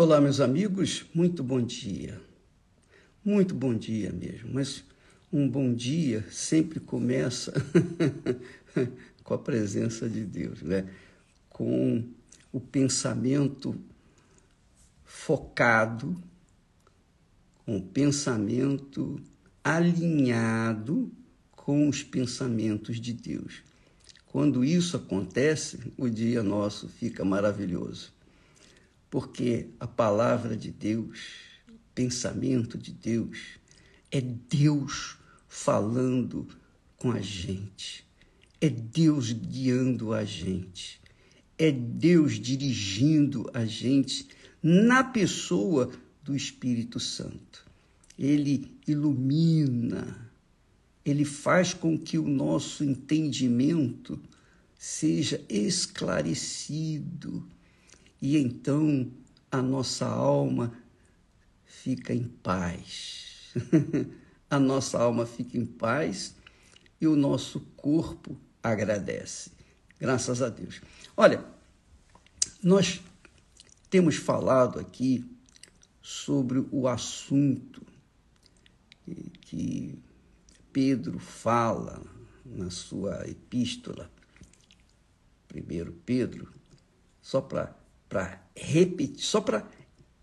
Olá, meus amigos, muito bom dia. Muito bom dia mesmo, mas um bom dia sempre começa com a presença de Deus, né? Com o pensamento focado, com o pensamento alinhado com os pensamentos de Deus. Quando isso acontece, o dia nosso fica maravilhoso porque a palavra de Deus, o pensamento de Deus, é Deus falando com a gente, é Deus guiando a gente, é Deus dirigindo a gente na pessoa do Espírito Santo. Ele ilumina, ele faz com que o nosso entendimento seja esclarecido e então a nossa alma fica em paz. a nossa alma fica em paz e o nosso corpo agradece. Graças a Deus. Olha, nós temos falado aqui sobre o assunto que Pedro fala na sua epístola, primeiro Pedro, só para para repetir, só para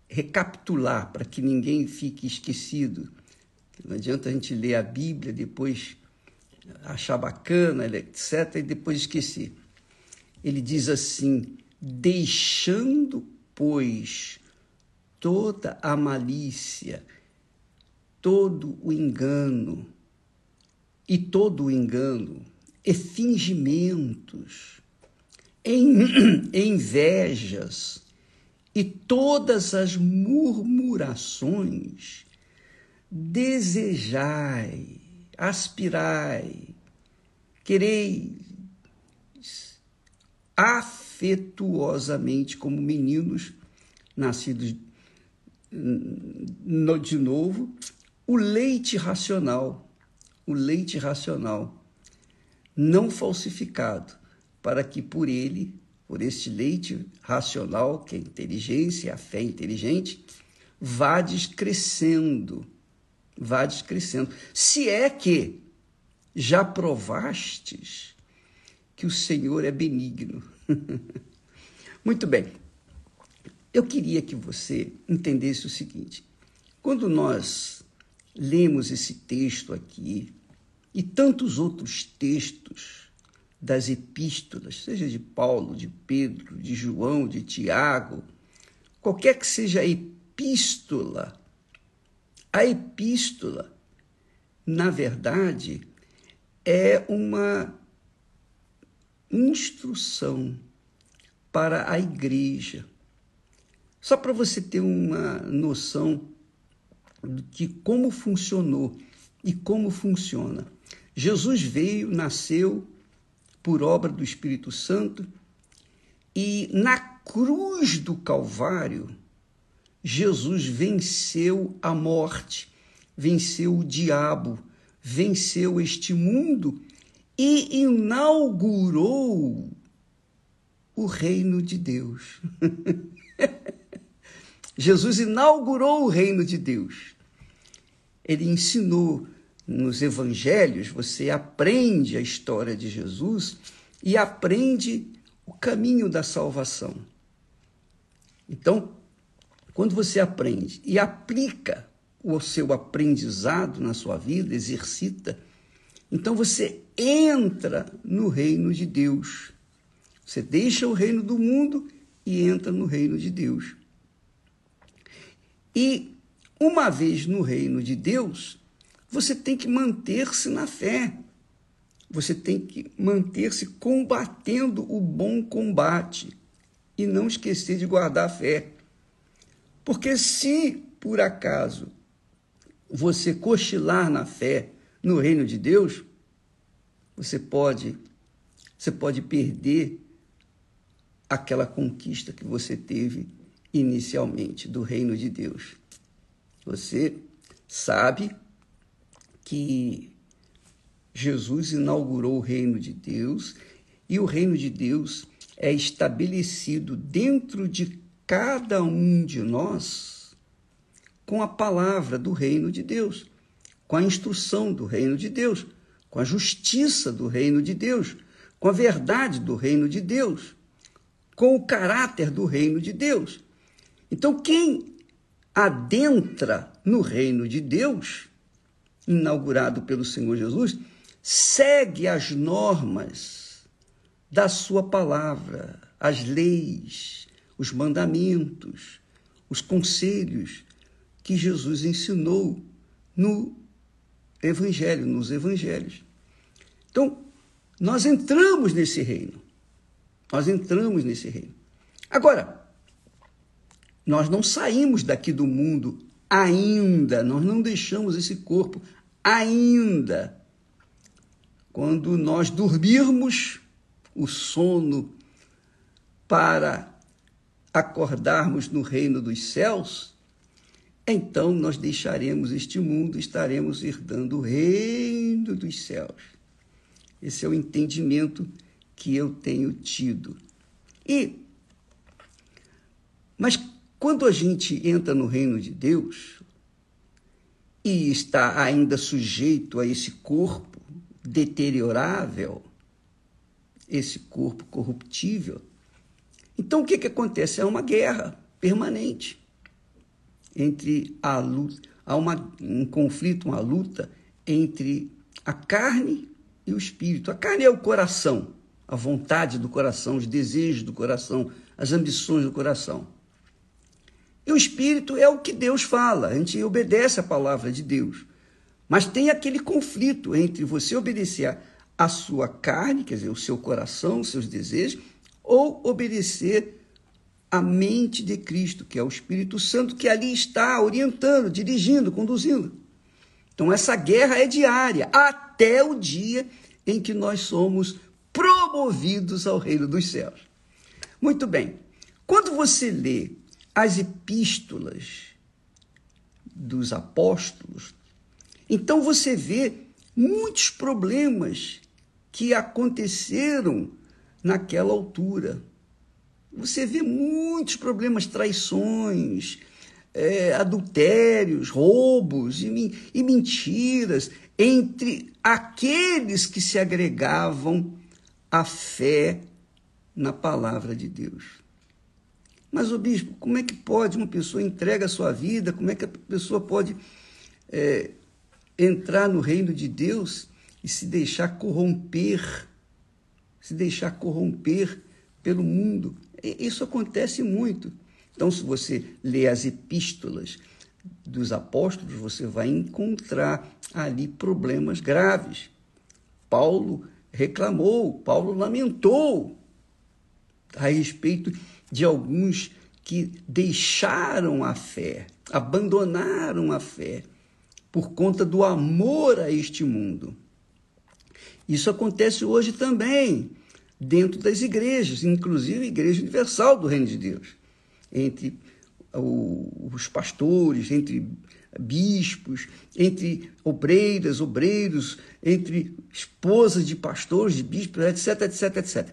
recapitular, para que ninguém fique esquecido. Não adianta a gente ler a Bíblia, depois achar bacana, etc., e depois esquecer. Ele diz assim: deixando, pois, toda a malícia, todo o engano, e todo o engano, e fingimentos, em, invejas e todas as murmurações, desejai, aspirai, quereis afetuosamente como meninos nascidos de novo, o leite racional, o leite racional, não falsificado, para que por ele, por este leite racional, que é a inteligência, a fé inteligente, vá descrescendo, vá descrescendo. Se é que já provastes que o Senhor é benigno. Muito bem. Eu queria que você entendesse o seguinte: quando nós lemos esse texto aqui e tantos outros textos das epístolas, seja de Paulo, de Pedro, de João, de Tiago, qualquer que seja a epístola, a epístola, na verdade, é uma instrução para a igreja. Só para você ter uma noção de como funcionou e como funciona. Jesus veio, nasceu, por obra do Espírito Santo. E na cruz do Calvário, Jesus venceu a morte, venceu o diabo, venceu este mundo e inaugurou o reino de Deus. Jesus inaugurou o reino de Deus. Ele ensinou nos evangelhos, você aprende a história de Jesus e aprende o caminho da salvação. Então, quando você aprende e aplica o seu aprendizado na sua vida, exercita, então você entra no reino de Deus. Você deixa o reino do mundo e entra no reino de Deus. E uma vez no reino de Deus, você tem que manter-se na fé. Você tem que manter-se combatendo o bom combate e não esquecer de guardar a fé. Porque se por acaso você cochilar na fé no reino de Deus, você pode você pode perder aquela conquista que você teve inicialmente do reino de Deus. Você sabe que Jesus inaugurou o reino de Deus e o reino de Deus é estabelecido dentro de cada um de nós com a palavra do reino de Deus, com a instrução do reino de Deus, com a justiça do reino de Deus, com a verdade do reino de Deus, com o caráter do reino de Deus. Então, quem adentra no reino de Deus, inaugurado pelo Senhor Jesus, segue as normas da sua palavra, as leis, os mandamentos, os conselhos que Jesus ensinou no evangelho, nos evangelhos. Então, nós entramos nesse reino. Nós entramos nesse reino. Agora, nós não saímos daqui do mundo ainda, nós não deixamos esse corpo ainda. Quando nós dormirmos o sono para acordarmos no reino dos céus, então nós deixaremos este mundo, estaremos herdando o reino dos céus. Esse é o entendimento que eu tenho tido. E mas quando a gente entra no reino de Deus e está ainda sujeito a esse corpo deteriorável, esse corpo corruptível, então o que, que acontece? É uma guerra permanente entre a luta, há uma, um conflito, uma luta entre a carne e o espírito. A carne é o coração, a vontade do coração, os desejos do coração, as ambições do coração. E o espírito é o que Deus fala, a gente obedece a palavra de Deus. Mas tem aquele conflito entre você obedecer a sua carne, quer dizer, o seu coração, os seus desejos, ou obedecer a mente de Cristo, que é o Espírito Santo, que ali está orientando, dirigindo, conduzindo. Então, essa guerra é diária, até o dia em que nós somos promovidos ao reino dos céus. Muito bem, quando você lê as epístolas dos apóstolos, então você vê muitos problemas que aconteceram naquela altura. Você vê muitos problemas, traições, é, adultérios, roubos e, e mentiras entre aqueles que se agregavam à fé na palavra de Deus. Mas, o bispo, como é que pode uma pessoa entrega a sua vida? Como é que a pessoa pode é, entrar no reino de Deus e se deixar corromper se deixar corromper pelo mundo. Isso acontece muito. Então, se você lê as epístolas dos apóstolos, você vai encontrar ali problemas graves. Paulo reclamou, Paulo lamentou a respeito de alguns que deixaram a fé, abandonaram a fé por conta do amor a este mundo. Isso acontece hoje também dentro das igrejas, inclusive a Igreja Universal do Reino de Deus, entre os pastores, entre bispos, entre obreiras, obreiros, entre esposas de pastores, de bispos, etc, etc, etc.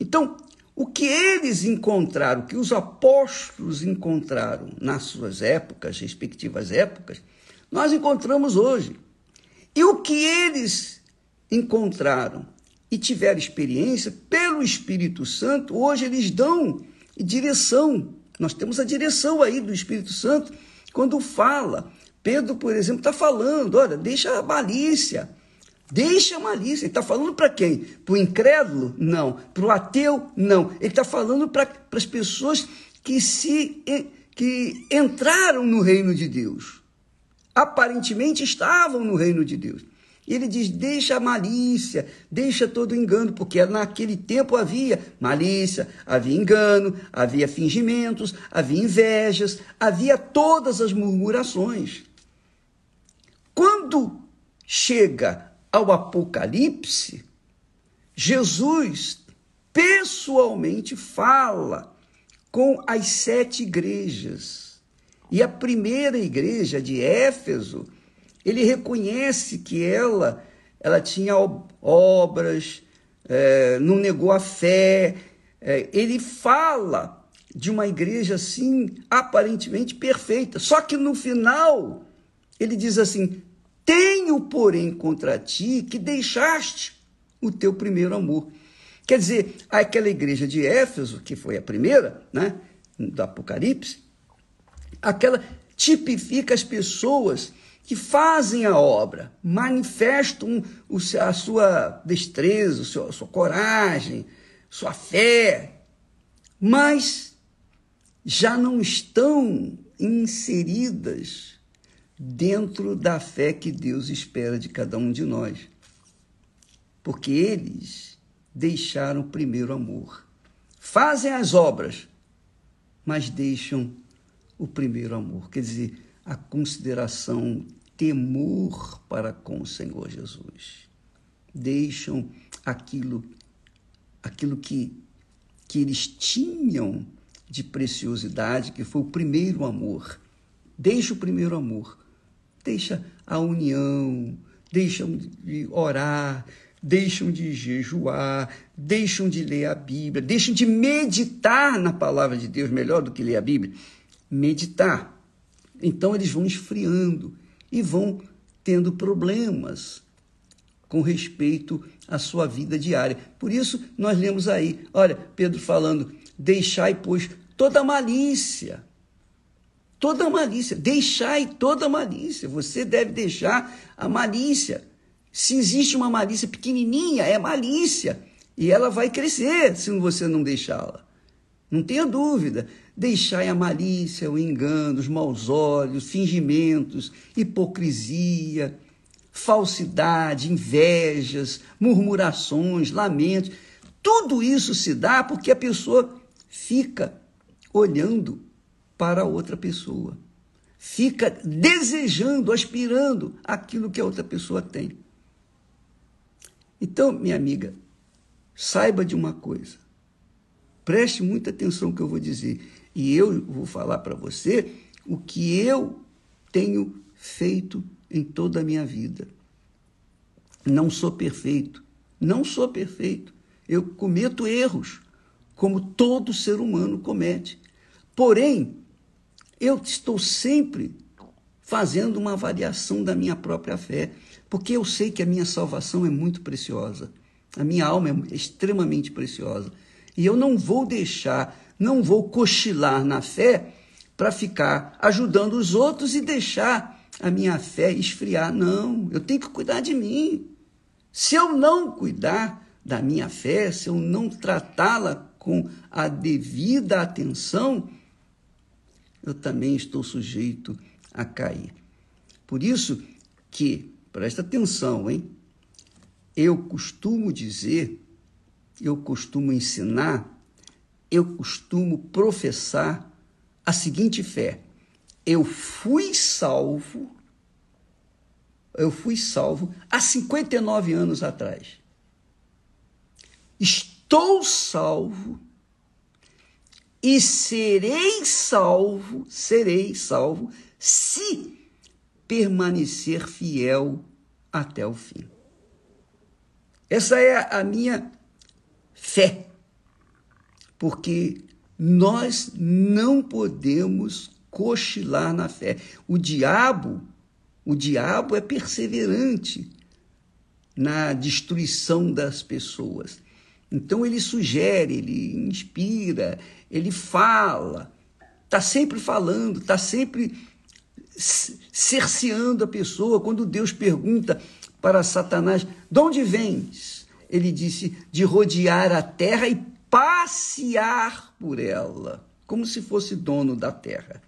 Então, o que eles encontraram, o que os apóstolos encontraram nas suas épocas, respectivas épocas, nós encontramos hoje. E o que eles encontraram e tiveram experiência pelo Espírito Santo, hoje eles dão direção. Nós temos a direção aí do Espírito Santo quando fala. Pedro, por exemplo, está falando: olha, deixa a malícia. Deixa a malícia. Ele está falando para quem? Para o incrédulo? Não. Para o ateu? Não. Ele está falando para as pessoas que se que entraram no reino de Deus. Aparentemente estavam no reino de Deus. E ele diz: deixa a malícia, deixa todo engano, porque naquele tempo havia malícia, havia engano, havia fingimentos, havia invejas, havia todas as murmurações. Quando chega ao Apocalipse, Jesus pessoalmente fala com as sete igrejas. E a primeira igreja de Éfeso ele reconhece que ela, ela tinha obras, é, não negou a fé. É, ele fala de uma igreja assim, aparentemente perfeita. Só que no final, ele diz assim: Tenho, porém, contra ti que deixaste o teu primeiro amor. Quer dizer, aquela igreja de Éfeso, que foi a primeira, né, do Apocalipse, aquela tipifica as pessoas que fazem a obra, manifestam a sua destreza, a sua coragem, sua fé, mas já não estão inseridas dentro da fé que Deus espera de cada um de nós. Porque eles deixaram o primeiro amor. Fazem as obras, mas deixam o primeiro amor. Quer dizer, a consideração, temor para com o Senhor Jesus. Deixam aquilo, aquilo que, que eles tinham de preciosidade, que foi o primeiro amor. Deixa o primeiro amor, deixa a união, deixam de orar, deixam de jejuar, deixam de ler a Bíblia, deixam de meditar na palavra de Deus, melhor do que ler a Bíblia, meditar. Então eles vão esfriando e vão tendo problemas com respeito à sua vida diária. Por isso, nós lemos aí, olha, Pedro falando: deixai, pois, toda malícia. Toda malícia, deixai toda malícia. Você deve deixar a malícia. Se existe uma malícia pequenininha, é malícia. E ela vai crescer se você não deixá-la. Não tenha dúvida. Deixai a malícia, o engano, os maus olhos, fingimentos, hipocrisia, falsidade, invejas, murmurações, lamentos. Tudo isso se dá porque a pessoa fica olhando para outra pessoa. Fica desejando, aspirando aquilo que a outra pessoa tem. Então, minha amiga, saiba de uma coisa. Preste muita atenção no que eu vou dizer. E eu vou falar para você o que eu tenho feito em toda a minha vida. Não sou perfeito. Não sou perfeito. Eu cometo erros, como todo ser humano comete. Porém, eu estou sempre fazendo uma avaliação da minha própria fé, porque eu sei que a minha salvação é muito preciosa. A minha alma é extremamente preciosa. E eu não vou deixar não vou cochilar na fé para ficar ajudando os outros e deixar a minha fé esfriar. Não, eu tenho que cuidar de mim. Se eu não cuidar da minha fé, se eu não tratá-la com a devida atenção, eu também estou sujeito a cair. Por isso que, presta atenção, hein? Eu costumo dizer, eu costumo ensinar eu costumo professar a seguinte fé: eu fui salvo, eu fui salvo há 59 anos atrás. Estou salvo e serei salvo, serei salvo se permanecer fiel até o fim. Essa é a minha fé porque nós não podemos cochilar na fé. O diabo, o diabo é perseverante na destruição das pessoas. Então ele sugere, ele inspira, ele fala, está sempre falando, está sempre cerceando a pessoa. Quando Deus pergunta para Satanás: de onde vens? Ele disse: de rodear a terra e passear por ela, como se fosse dono da terra.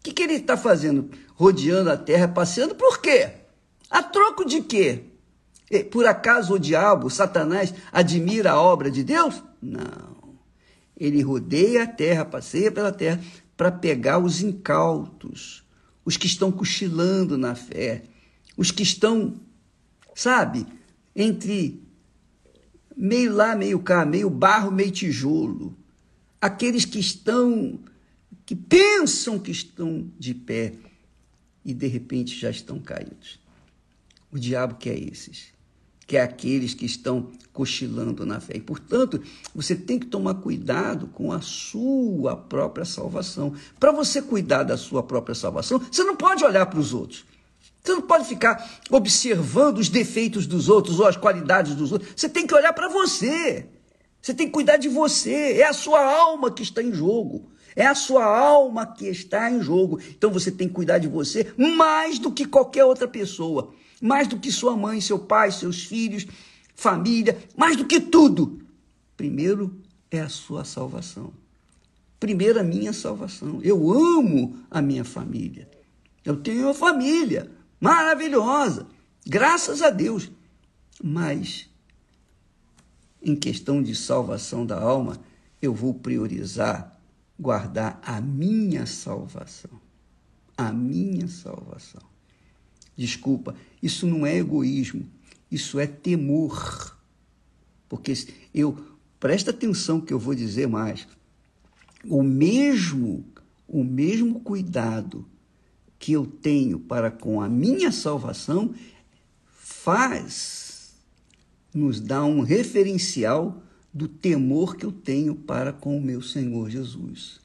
O que, que ele está fazendo? Rodeando a terra, passeando, por quê? A troco de quê? Por acaso o diabo, Satanás, admira a obra de Deus? Não. Ele rodeia a terra, passeia pela terra, para pegar os incautos, os que estão cochilando na fé, os que estão, sabe, entre meio lá, meio cá, meio barro, meio tijolo. Aqueles que estão, que pensam que estão de pé e de repente já estão caídos. O diabo quer esses. Que é aqueles que estão cochilando na fé. E, portanto, você tem que tomar cuidado com a sua própria salvação. Para você cuidar da sua própria salvação, você não pode olhar para os outros. Você não pode ficar observando os defeitos dos outros ou as qualidades dos outros. Você tem que olhar para você. Você tem que cuidar de você. É a sua alma que está em jogo. É a sua alma que está em jogo. Então você tem que cuidar de você mais do que qualquer outra pessoa. Mais do que sua mãe, seu pai, seus filhos, família. Mais do que tudo. Primeiro é a sua salvação. Primeiro a minha salvação. Eu amo a minha família. Eu tenho uma família maravilhosa. Graças a Deus. Mas, em questão de salvação da alma, eu vou priorizar guardar a minha salvação. A minha salvação. Desculpa, isso não é egoísmo, isso é temor. Porque eu, presta atenção que eu vou dizer mais. O mesmo, o mesmo cuidado que eu tenho para com a minha salvação faz nos dar um referencial do temor que eu tenho para com o meu Senhor Jesus.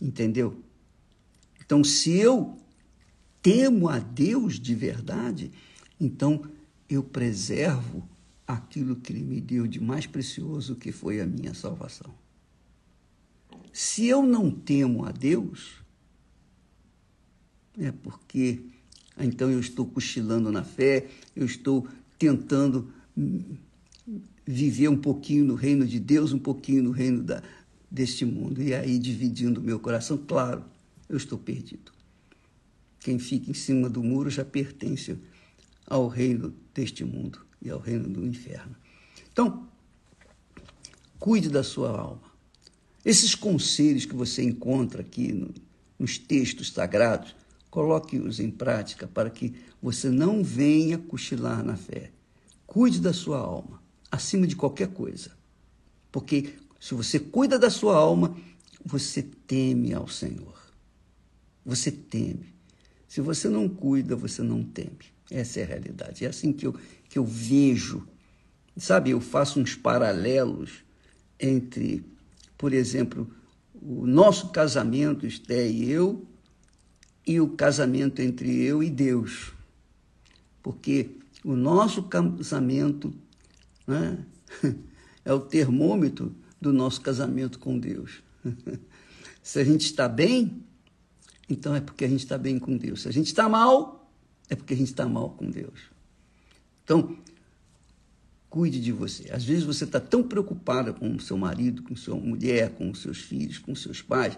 Entendeu? Então, se eu temo a Deus de verdade, então eu preservo aquilo que Ele me deu de mais precioso, que foi a minha salvação. Se eu não temo a Deus, é porque então eu estou cochilando na fé, eu estou tentando viver um pouquinho no reino de Deus, um pouquinho no reino da, deste mundo. E aí, dividindo o meu coração, claro, eu estou perdido. Quem fica em cima do muro já pertence ao reino deste mundo e ao reino do inferno. Então, cuide da sua alma. Esses conselhos que você encontra aqui no, nos textos sagrados, coloque-os em prática para que você não venha cochilar na fé. Cuide da sua alma acima de qualquer coisa. Porque se você cuida da sua alma, você teme ao Senhor. Você teme. Se você não cuida, você não teme. Essa é a realidade. É assim que eu, que eu vejo. Sabe, eu faço uns paralelos entre, por exemplo, o nosso casamento, Esté e eu, e o casamento entre eu e Deus. Porque o nosso casamento né? É o termômetro do nosso casamento com Deus. Se a gente está bem, então é porque a gente está bem com Deus. Se a gente está mal, é porque a gente está mal com Deus. Então, cuide de você. Às vezes você está tão preocupada com o seu marido, com sua mulher, com os seus filhos, com seus pais,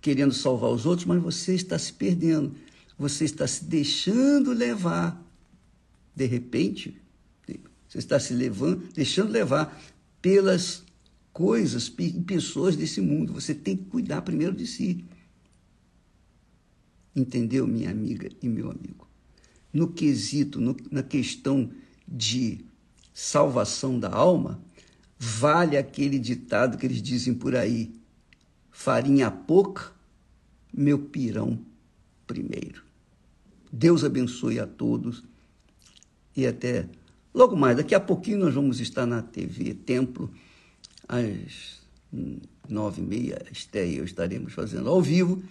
querendo salvar os outros, mas você está se perdendo. Você está se deixando levar. De repente, você está se levando, deixando levar pelas coisas e pessoas desse mundo. Você tem que cuidar primeiro de si. Entendeu, minha amiga e meu amigo? No quesito, no, na questão de salvação da alma, vale aquele ditado que eles dizem por aí: farinha pouca, meu pirão primeiro. Deus abençoe a todos e até Logo mais, daqui a pouquinho nós vamos estar na TV Templo, às nove e meia, Esté e eu estaremos fazendo ao vivo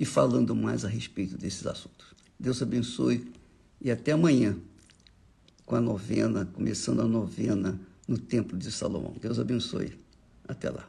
e falando mais a respeito desses assuntos. Deus abençoe e até amanhã com a novena, começando a novena no Templo de Salomão. Deus abençoe. Até lá.